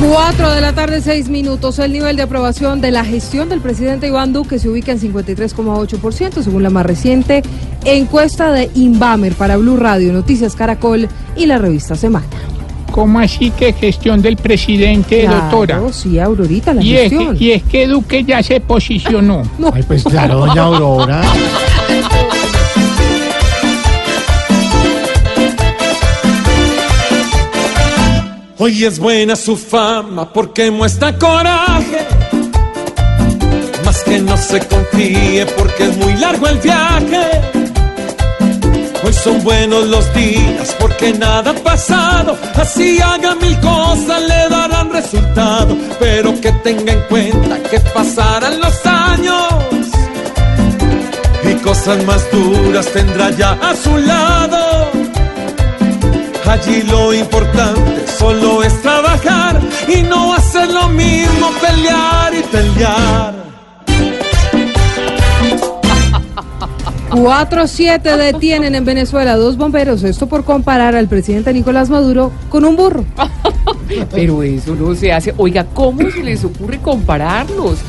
4 de la tarde, 6 minutos. El nivel de aprobación de la gestión del presidente Iván Duque se ubica en 53,8%, según la más reciente encuesta de Inbamer para Blue Radio, Noticias Caracol y la revista Semana. ¿Cómo así que gestión del presidente, Claro, doctora? Sí, Aurorita, la Y es, que, gestión. y es que Duque ya se posicionó. Ay, pues claro, doña Aurora. Hoy es buena su fama porque muestra coraje. Más que no se confíe porque es muy largo el viaje. Hoy son buenos los días porque nada ha pasado. Así haga mil cosas, le darán resultado. Pero que tenga en cuenta que pasarán los años. Y cosas más duras tendrá ya a su lado. Allí lo importante solo es trabajar y no hacer lo mismo, pelear y pelear. 4-7 detienen en Venezuela dos bomberos, esto por comparar al presidente Nicolás Maduro con un burro. Pero eso no se hace. Oiga, ¿cómo se les ocurre compararlos?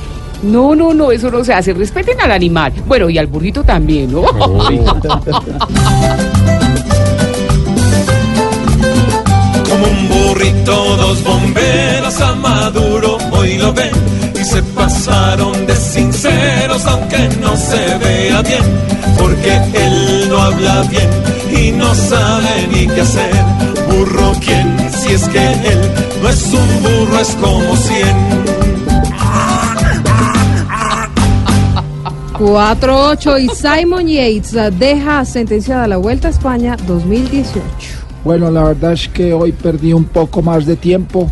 No, no, no, eso no se hace. Respeten al animal. Bueno, y al burrito también, ¿no? Como un burrito, dos bomberos a Maduro hoy lo ven y se pasaron de sinceros aunque no se vea bien, porque él no habla bien y no sabe ni qué hacer. Burro quién, si es que él no es un burro, es como cien. 4-8 y Simon Yates uh, deja sentenciada la Vuelta a España 2018. Bueno, la verdad es que hoy perdí un poco más de tiempo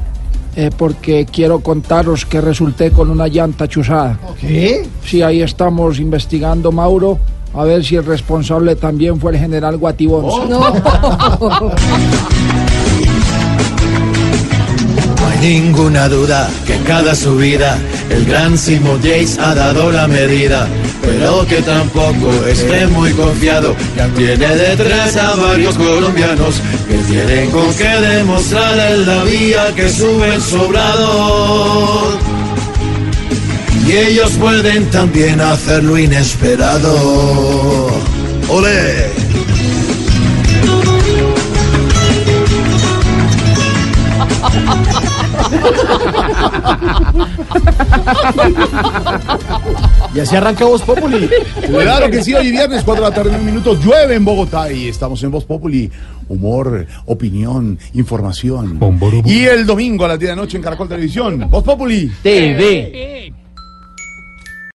eh, porque quiero contaros que resulté con una llanta chuzada. ¿Qué? Sí, ahí estamos investigando, Mauro, a ver si el responsable también fue el general Guatibón. No. No hay ninguna duda cada subida el gran Simon Yates ha dado la medida, pero que tampoco esté muy confiado, ya tiene detrás a varios colombianos que tienen con qué demostrar en la vía que suben sobrado. Y ellos pueden también hacer lo inesperado. ¡Ole! Y así arranca Voz Populi. Claro que sí, hoy viernes, 4 de la tarde, un minuto, llueve en Bogotá y estamos en Voz Populi. Humor, opinión, información. Y el domingo a las 10 de la noche en Caracol Televisión, Voz Populi. TV.